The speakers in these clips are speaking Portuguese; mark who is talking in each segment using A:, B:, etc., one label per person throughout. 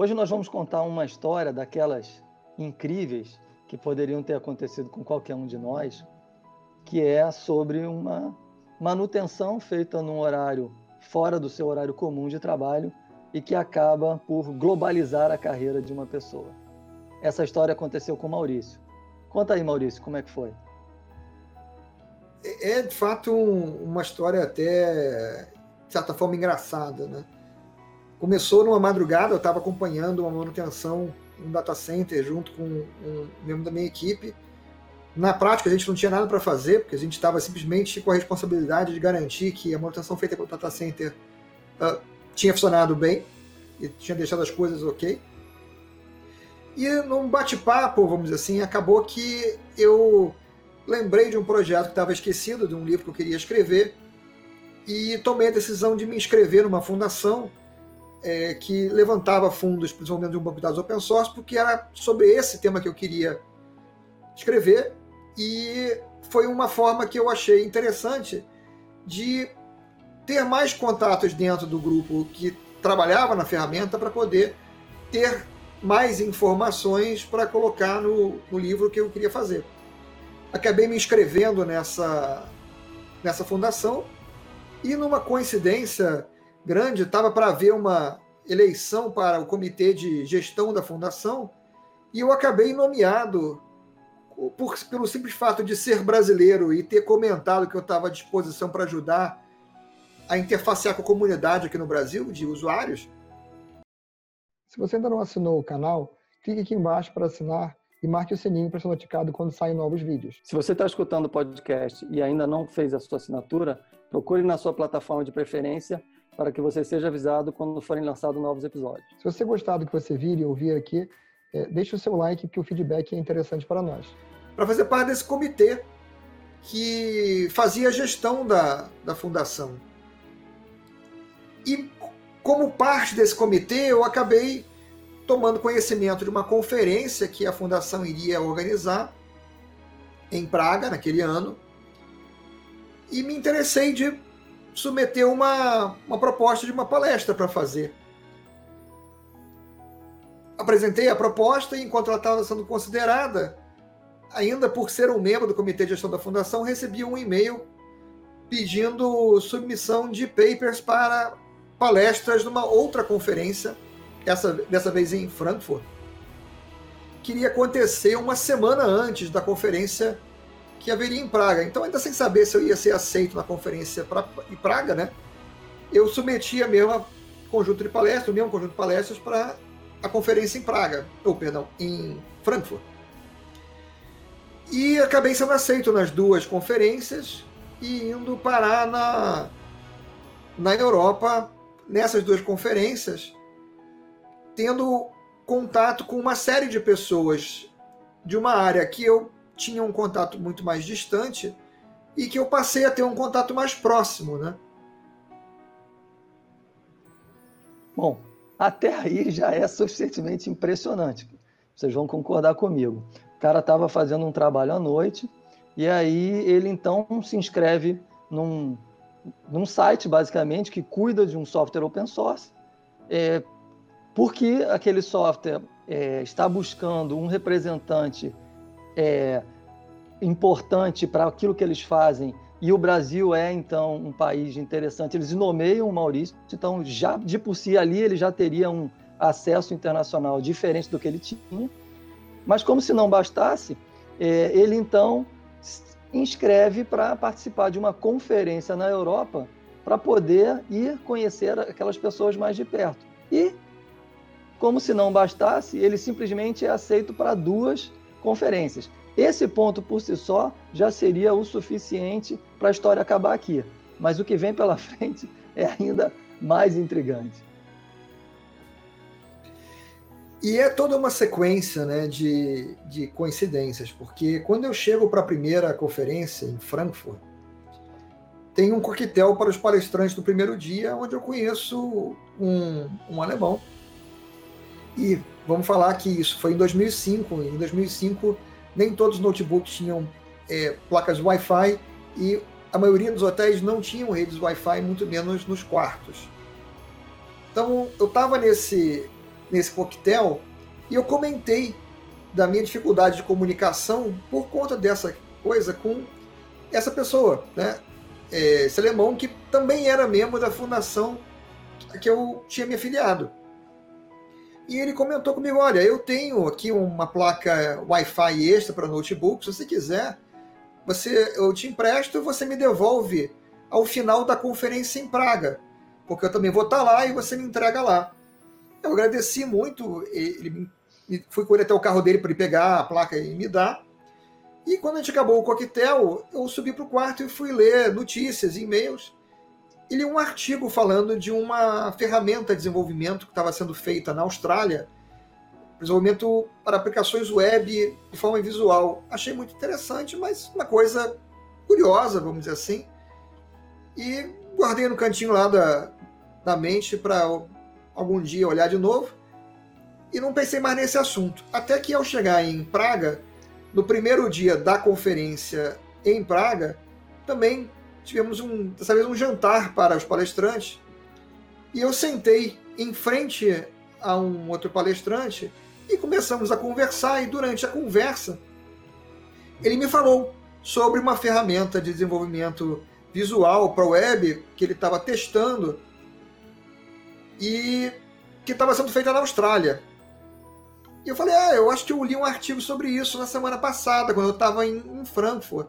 A: Hoje nós vamos contar uma história daquelas incríveis que poderiam ter acontecido com qualquer um de nós, que é sobre uma manutenção feita num horário fora do seu horário comum de trabalho e que acaba por globalizar a carreira de uma pessoa. Essa história aconteceu com Maurício. Conta aí, Maurício, como é que foi?
B: É, de fato, um, uma história até, de certa forma, engraçada, né? Começou numa madrugada, eu estava acompanhando uma manutenção em um data center junto com um membro da minha equipe. Na prática, a gente não tinha nada para fazer, porque a gente estava simplesmente com a responsabilidade de garantir que a manutenção feita pelo data center uh, tinha funcionado bem e tinha deixado as coisas ok. E num bate-papo, vamos dizer assim, acabou que eu lembrei de um projeto que estava esquecido, de um livro que eu queria escrever, e tomei a decisão de me inscrever numa fundação é, que levantava fundos, principalmente de um banco de dados open source, porque era sobre esse tema que eu queria escrever, e foi uma forma que eu achei interessante de ter mais contatos dentro do grupo que trabalhava na ferramenta para poder ter mais informações para colocar no, no livro que eu queria fazer. Acabei me inscrevendo nessa, nessa fundação e, numa coincidência, grande, estava para haver uma eleição para o comitê de gestão da fundação e eu acabei nomeado por, pelo simples fato de ser brasileiro e ter comentado que eu estava à disposição para ajudar a interfacear com a comunidade aqui no Brasil de usuários.
C: Se você ainda não assinou o canal, clique aqui embaixo para assinar e marque o sininho para ser notificado quando saem novos vídeos.
A: Se você está escutando o podcast e ainda não fez a sua assinatura, procure na sua plataforma de preferência para que você seja avisado quando forem lançados novos episódios.
C: Se você gostar do que você vir e ouvir aqui, é, deixe o seu like, porque o feedback é interessante para nós.
B: Para fazer parte desse comitê que fazia a gestão da, da fundação. E como parte desse comitê, eu acabei tomando conhecimento de uma conferência que a fundação iria organizar em Praga naquele ano e me interessei de submeteu uma, uma proposta de uma palestra para fazer. Apresentei a proposta e, enquanto ela estava sendo considerada, ainda por ser um membro do Comitê de Gestão da Fundação, recebi um e-mail pedindo submissão de papers para palestras numa outra conferência, essa, dessa vez em Frankfurt, que iria acontecer uma semana antes da conferência que haveria em Praga. Então, ainda sem saber se eu ia ser aceito na conferência pra, em Praga, né, eu submeti a mesma conjunto de palestras, o mesmo conjunto de palestras para a conferência em Praga, ou perdão, em Frankfurt. E acabei sendo aceito nas duas conferências e indo parar na, na Europa, nessas duas conferências, tendo contato com uma série de pessoas de uma área que eu tinha um contato muito mais distante e que eu passei a ter um contato mais próximo, né?
A: Bom, até aí já é suficientemente impressionante. Vocês vão concordar comigo. O cara estava fazendo um trabalho à noite e aí ele então se inscreve num, num site, basicamente, que cuida de um software open source, é, porque aquele software é, está buscando um representante é, importante para aquilo que eles fazem e o Brasil é então um país interessante. Eles nomeiam o Maurício, então já de por si ali ele já teria um acesso internacional diferente do que ele tinha. Mas como se não bastasse, é, ele então inscreve para participar de uma conferência na Europa para poder ir conhecer aquelas pessoas mais de perto. E como se não bastasse, ele simplesmente é aceito para duas conferências. Esse ponto por si só já seria o suficiente para a história acabar aqui. Mas o que vem pela frente é ainda mais intrigante.
B: E é toda uma sequência né, de, de coincidências, porque quando eu chego para a primeira conferência em Frankfurt, tem um coquetel para os palestrantes do primeiro dia, onde eu conheço um, um alemão. E vamos falar que isso foi em 2005. Em 2005 nem todos os notebooks tinham é, placas Wi-Fi e a maioria dos hotéis não tinham redes Wi-Fi, muito menos nos quartos. Então eu estava nesse nesse coquetel e eu comentei da minha dificuldade de comunicação por conta dessa coisa com essa pessoa, né? É, esse alemão que também era membro da fundação que eu tinha me afiliado. E ele comentou comigo: olha, eu tenho aqui uma placa Wi-Fi extra para notebook, se você quiser, você, eu te empresto e você me devolve ao final da conferência em Praga, porque eu também vou estar lá e você me entrega lá. Eu agradeci muito, ele fui com ele até o carro dele para ele pegar a placa e me dar. E quando a gente acabou o coquetel, eu subi para o quarto e fui ler notícias, e-mails. E li um artigo falando de uma ferramenta de desenvolvimento que estava sendo feita na Austrália, desenvolvimento para aplicações web de forma visual. Achei muito interessante, mas uma coisa curiosa, vamos dizer assim. E guardei no cantinho lá da, da mente para algum dia olhar de novo. E não pensei mais nesse assunto. Até que ao chegar em Praga, no primeiro dia da conferência em Praga, também tivemos um, dessa vez um jantar para os palestrantes. E eu sentei em frente a um outro palestrante e começamos a conversar. E durante a conversa, ele me falou sobre uma ferramenta de desenvolvimento visual para web que ele estava testando e que estava sendo feita na Austrália. E eu falei, ah, eu acho que eu li um artigo sobre isso na semana passada, quando eu estava em, em, Frankfurt.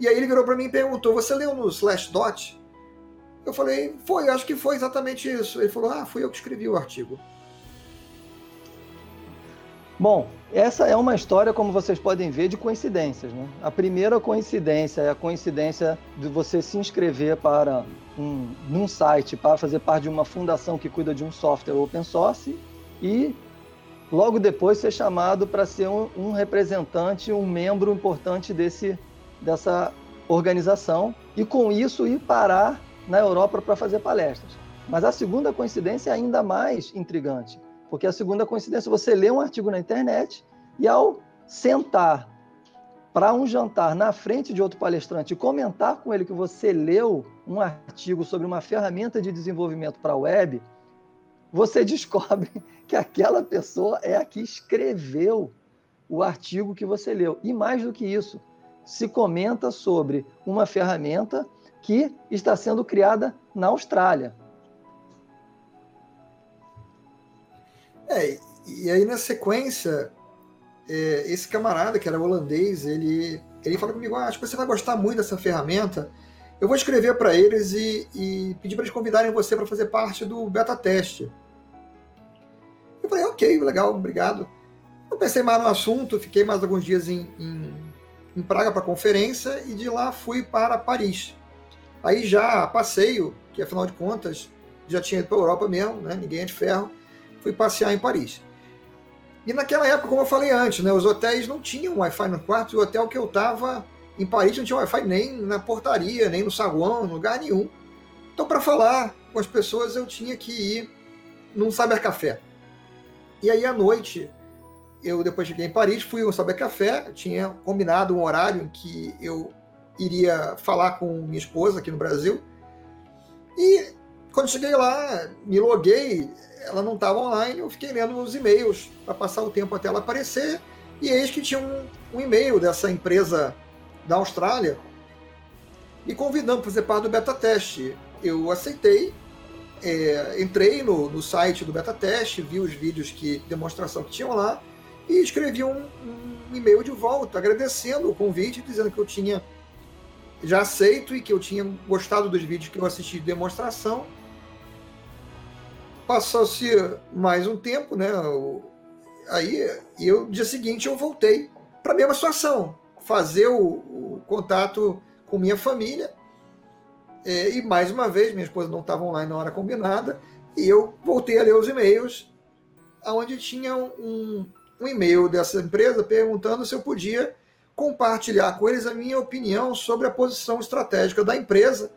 B: E aí ele virou para mim e perguntou, você leu no Slashdot? Eu falei, foi, acho que foi exatamente isso. Ele falou, ah, fui eu que escrevi o artigo.
A: Bom, essa é uma história, como vocês podem ver, de coincidências. Né? A primeira coincidência é a coincidência de você se inscrever para um, num site para fazer parte de uma fundação que cuida de um software open source e logo depois ser chamado para ser um, um, representante, um membro importante desse, dessa organização e com isso ir parar na Europa para fazer palestras. Mas a segunda coincidência é ainda mais intrigante, porque a segunda coincidência você lê um artigo na internet e ao sentar para um jantar na frente de outro palestrante e comentar com ele que você leu um artigo sobre uma ferramenta de desenvolvimento para a web, você descobre que aquela pessoa é a que escreveu o artigo que você leu. E mais do que isso, se comenta sobre uma ferramenta que está sendo criada na Austrália.
B: É, e aí na sequência, é, esse camarada que era holandês, ele, ele falou comigo, ah, acho que você vai gostar muito dessa ferramenta, eu vou escrever para eles e, e pedir para eles convidarem você para fazer parte do beta teste. Eu falei, ok, legal, obrigado. Eu pensei mais no assunto, fiquei mais alguns dias em, em, em Praga para conferência e de lá fui para Paris. Aí já passeio, que afinal de contas já tinha ido para a Europa mesmo, né? ninguém é de ferro, fui passear em Paris. E naquela época, como eu falei antes, né, os hotéis não tinham Wi-Fi no quarto, e o hotel que eu estava em Paris não tinha Wi-Fi nem na portaria, nem no saguão, em lugar nenhum. Então, para falar com as pessoas, eu tinha que ir num Saber Café. E aí, à noite, eu depois cheguei em Paris, fui ao Saber Café, tinha combinado um horário em que eu iria falar com minha esposa aqui no Brasil. E quando cheguei lá, me loguei, ela não estava online, eu fiquei lendo os e-mails para passar o tempo até ela aparecer. E eis que tinha um, um e-mail dessa empresa da Austrália me convidando para fazer parte do beta teste. Eu aceitei, é, entrei no, no, site do beta teste, vi os vídeos que demonstração que tinham lá e escrevi um, um e-mail de volta agradecendo o convite, dizendo que eu tinha já aceito e que eu tinha gostado dos vídeos que eu assisti de demonstração. Passou-se mais um tempo, né? Aí, e eu, dia seguinte, eu voltei para a mesma situação fazer o, o contato com minha família. É, e mais uma vez, minha esposa não estava online na hora combinada, e eu voltei a ler os e-mails, onde tinha um, um e-mail dessa empresa perguntando se eu podia compartilhar com eles a minha opinião sobre a posição estratégica da empresa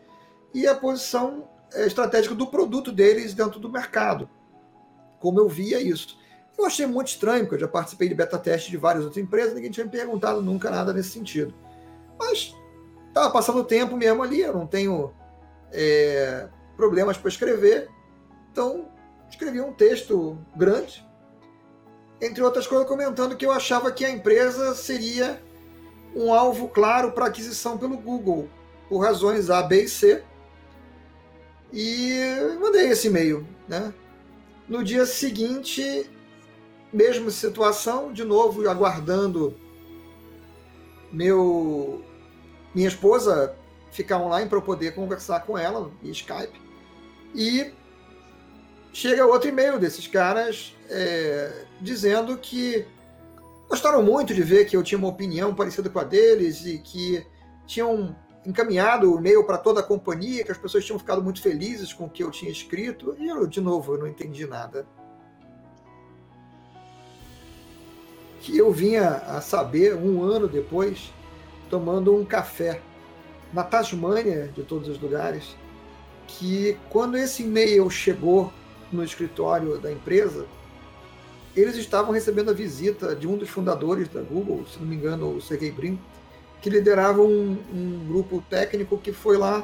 B: e a posição é, estratégica do produto deles dentro do mercado. Como eu via isso. Eu achei muito estranho, porque eu já participei de beta teste de várias outras empresas, ninguém tinha me perguntado nunca nada nesse sentido. Mas estava passando o tempo mesmo ali, eu não tenho é, problemas para escrever, então escrevi um texto grande, entre outras coisas, comentando que eu achava que a empresa seria um alvo claro para aquisição pelo Google, por razões A, B e C. E mandei esse e-mail. Né? No dia seguinte, mesma situação, de novo aguardando meu minha esposa ficar online para eu poder conversar com ela via Skype. E chega outro e-mail desses caras é, dizendo que gostaram muito de ver que eu tinha uma opinião parecida com a deles e que tinham encaminhado o e-mail para toda a companhia, que as pessoas tinham ficado muito felizes com o que eu tinha escrito. E eu, de novo, eu não entendi nada. Que eu vinha a saber um ano depois, tomando um café na Tasmânia, de todos os lugares, que quando esse e-mail chegou no escritório da empresa, eles estavam recebendo a visita de um dos fundadores da Google, se não me engano, o Sergey Brin, que liderava um, um grupo técnico que foi lá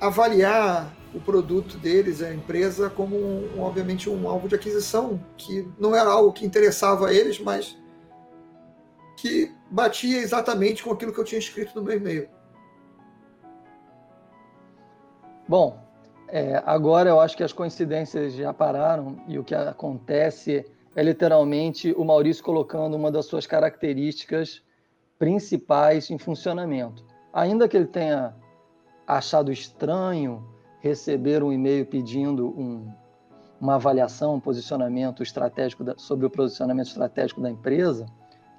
B: avaliar o produto deles, a empresa, como, um, obviamente, um alvo de aquisição, que não era algo que interessava a eles, mas que batia exatamente com aquilo que eu tinha escrito no meu e-mail.
A: Bom, é, agora eu acho que as coincidências já pararam e o que acontece é literalmente o Maurício colocando uma das suas características principais em funcionamento. Ainda que ele tenha achado estranho receber um e-mail pedindo um, uma avaliação, um posicionamento estratégico da, sobre o posicionamento estratégico da empresa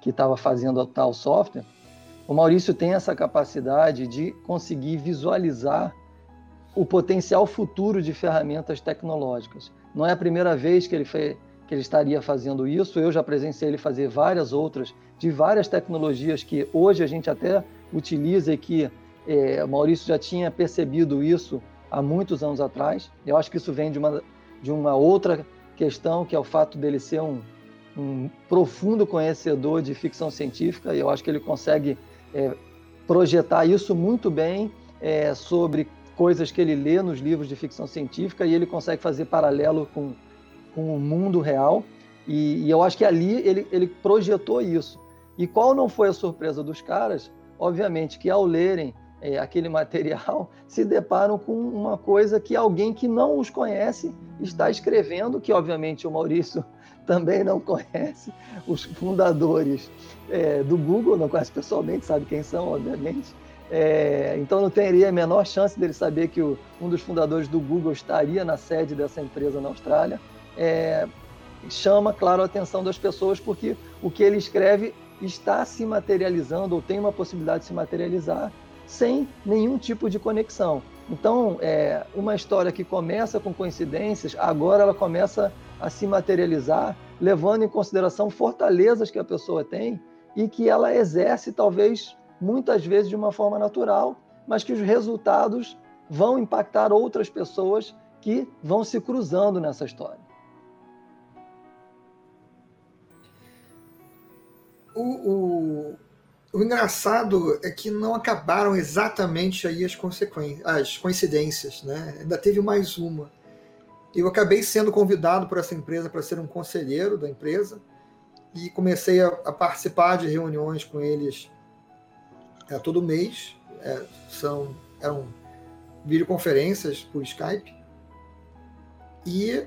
A: que estava fazendo tal software, o Maurício tem essa capacidade de conseguir visualizar o potencial futuro de ferramentas tecnológicas. Não é a primeira vez que ele, fez, que ele estaria fazendo isso, eu já presenciei ele fazer várias outras, de várias tecnologias que hoje a gente até utiliza e que é, Maurício já tinha percebido isso há muitos anos atrás. Eu acho que isso vem de uma, de uma outra questão, que é o fato dele ser um, um profundo conhecedor de ficção científica, e eu acho que ele consegue é, projetar isso muito bem é, sobre coisas que ele lê nos livros de ficção científica e ele consegue fazer paralelo com, com o mundo real. E, e eu acho que ali ele, ele projetou isso. E qual não foi a surpresa dos caras? Obviamente que ao lerem é, aquele material, se deparam com uma coisa que alguém que não os conhece está escrevendo, que obviamente o Maurício também não conhece, os fundadores é, do Google, não conhece pessoalmente, sabe quem são, obviamente, é, então não teria a menor chance dele saber que o, um dos fundadores do Google estaria na sede dessa empresa na Austrália. É, chama, claro, a atenção das pessoas porque o que ele escreve está se materializando ou tem uma possibilidade de se materializar sem nenhum tipo de conexão. Então, é, uma história que começa com coincidências, agora ela começa a se materializar, levando em consideração fortalezas que a pessoa tem e que ela exerce talvez muitas vezes de uma forma natural, mas que os resultados vão impactar outras pessoas que vão se cruzando nessa história.
B: O, o, o, engraçado é que não acabaram exatamente aí as consequências, as coincidências, né? Ainda teve mais uma. Eu acabei sendo convidado por essa empresa para ser um conselheiro da empresa e comecei a, a participar de reuniões com eles é, todo mês, é, são, eram videoconferências por Skype, e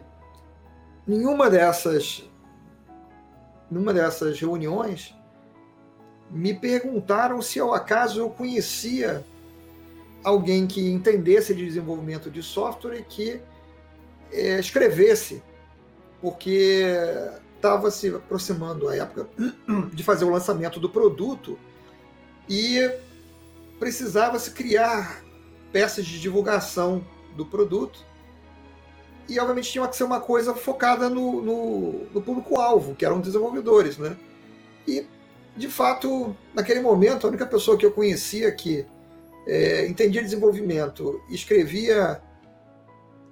B: nenhuma dessas, numa dessas reuniões me perguntaram se ao acaso eu conhecia alguém que entendesse de desenvolvimento de software e que é, escrevesse, porque estava se aproximando a época de fazer o lançamento do produto e precisava-se criar peças de divulgação do produto e obviamente tinha que ser uma coisa focada no, no, no público-alvo, que eram desenvolvedores, né? E, de fato, naquele momento, a única pessoa que eu conhecia que é, entendia desenvolvimento escrevia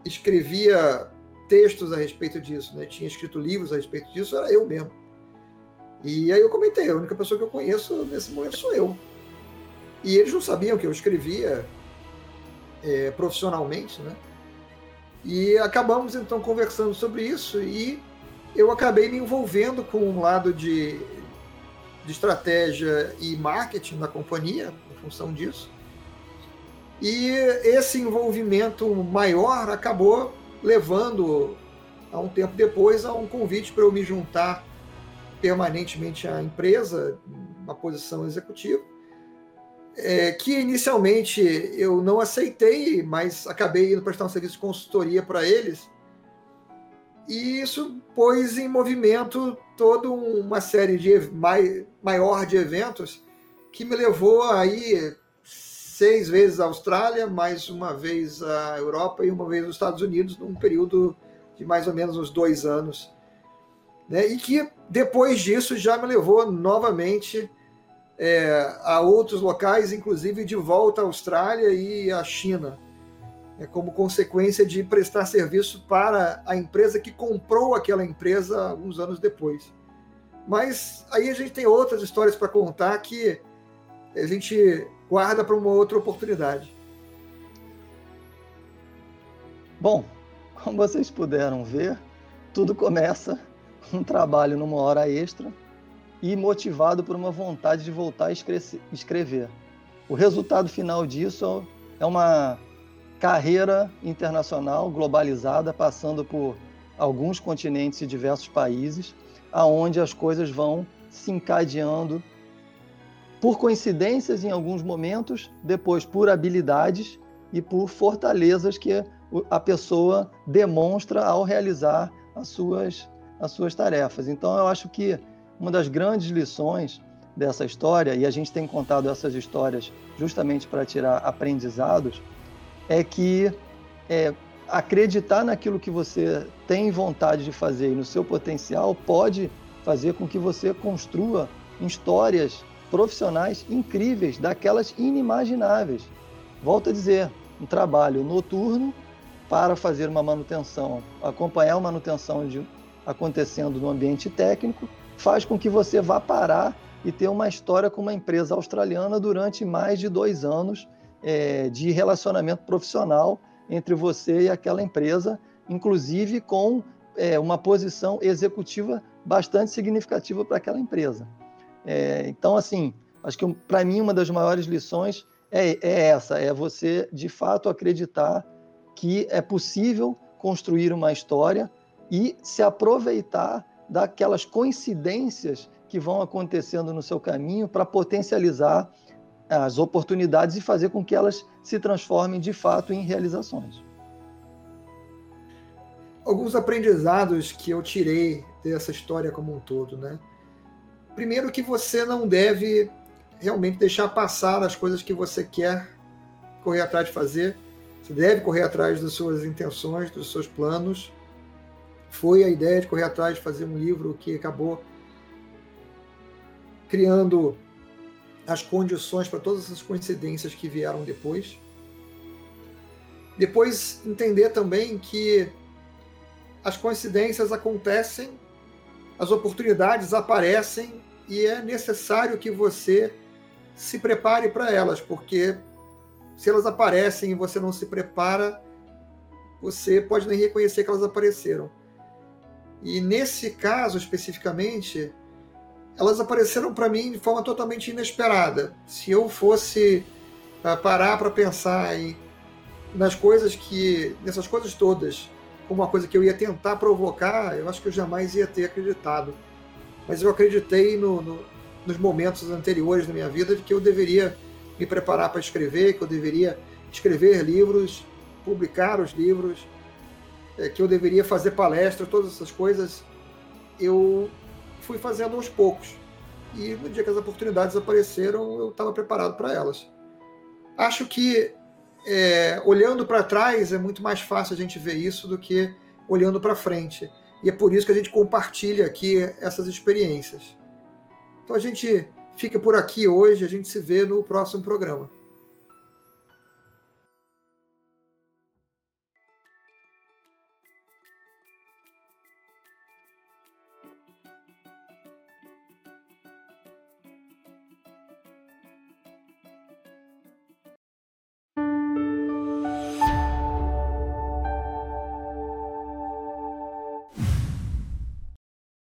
B: escrevia textos a respeito disso, né? tinha escrito livros a respeito disso, era eu mesmo. E aí eu comentei, a única pessoa que eu conheço nesse momento sou eu. E eles não sabiam que eu escrevia é, profissionalmente, né? E acabamos então conversando sobre isso e eu acabei me envolvendo com um lado de, de estratégia e marketing da companhia, em função disso. E esse envolvimento maior acabou levando, a um tempo depois, a um convite para eu me juntar permanentemente à empresa, uma posição executiva, é, que inicialmente eu não aceitei, mas acabei indo prestar um serviço de consultoria para eles. E isso pôs em movimento toda uma série de mai, maior de eventos que me levou aí seis vezes à Austrália, mais uma vez à Europa e uma vez aos Estados Unidos, num período de mais ou menos uns dois anos. Né? E que depois disso já me levou novamente é, a outros locais, inclusive de volta à Austrália e à China, é, como consequência de prestar serviço para a empresa que comprou aquela empresa alguns anos depois. Mas aí a gente tem outras histórias para contar que a gente guarda para uma outra oportunidade.
A: Bom, como vocês puderam ver, tudo começa um trabalho numa hora extra e motivado por uma vontade de voltar a escrever. O resultado final disso é uma carreira internacional globalizada, passando por alguns continentes e diversos países, aonde as coisas vão se encadeando por coincidências em alguns momentos, depois por habilidades e por fortalezas que a pessoa demonstra ao realizar as suas, as suas tarefas. Então, eu acho que uma das grandes lições dessa história, e a gente tem contado essas histórias justamente para tirar aprendizados, é que é, acreditar naquilo que você tem vontade de fazer e no seu potencial pode fazer com que você construa histórias profissionais incríveis, daquelas inimagináveis. Volto a dizer, um trabalho noturno para fazer uma manutenção, acompanhar a manutenção de, acontecendo no ambiente técnico, faz com que você vá parar e ter uma história com uma empresa australiana durante mais de dois anos é, de relacionamento profissional entre você e aquela empresa, inclusive com é, uma posição executiva bastante significativa para aquela empresa. É, então, assim, acho que para mim uma das maiores lições é, é essa: é você de fato acreditar que é possível construir uma história e se aproveitar daquelas coincidências que vão acontecendo no seu caminho para potencializar as oportunidades e fazer com que elas se transformem de fato em realizações.
B: Alguns aprendizados que eu tirei dessa história como um todo, né? Primeiro que você não deve realmente deixar passar as coisas que você quer correr atrás de fazer. Você deve correr atrás das suas intenções, dos seus planos. Foi a ideia de correr atrás de fazer um livro que acabou criando as condições para todas essas coincidências que vieram depois. Depois entender também que as coincidências acontecem as oportunidades aparecem e é necessário que você se prepare para elas, porque se elas aparecem e você não se prepara, você pode nem reconhecer que elas apareceram. E nesse caso especificamente, elas apareceram para mim de forma totalmente inesperada. Se eu fosse uh, parar para pensar em, nas coisas que, nessas coisas todas, como uma coisa que eu ia tentar provocar, eu acho que eu jamais ia ter acreditado. Mas eu acreditei no, no, nos momentos anteriores da minha vida de que eu deveria me preparar para escrever, que eu deveria escrever livros, publicar os livros, é, que eu deveria fazer palestras, todas essas coisas. Eu fui fazendo aos poucos. E no dia que as oportunidades apareceram, eu estava preparado para elas. Acho que é, olhando para trás é muito mais fácil a gente ver isso do que olhando para frente. E é por isso que a gente compartilha aqui essas experiências. Então a gente fica por aqui hoje, a gente se vê no próximo programa.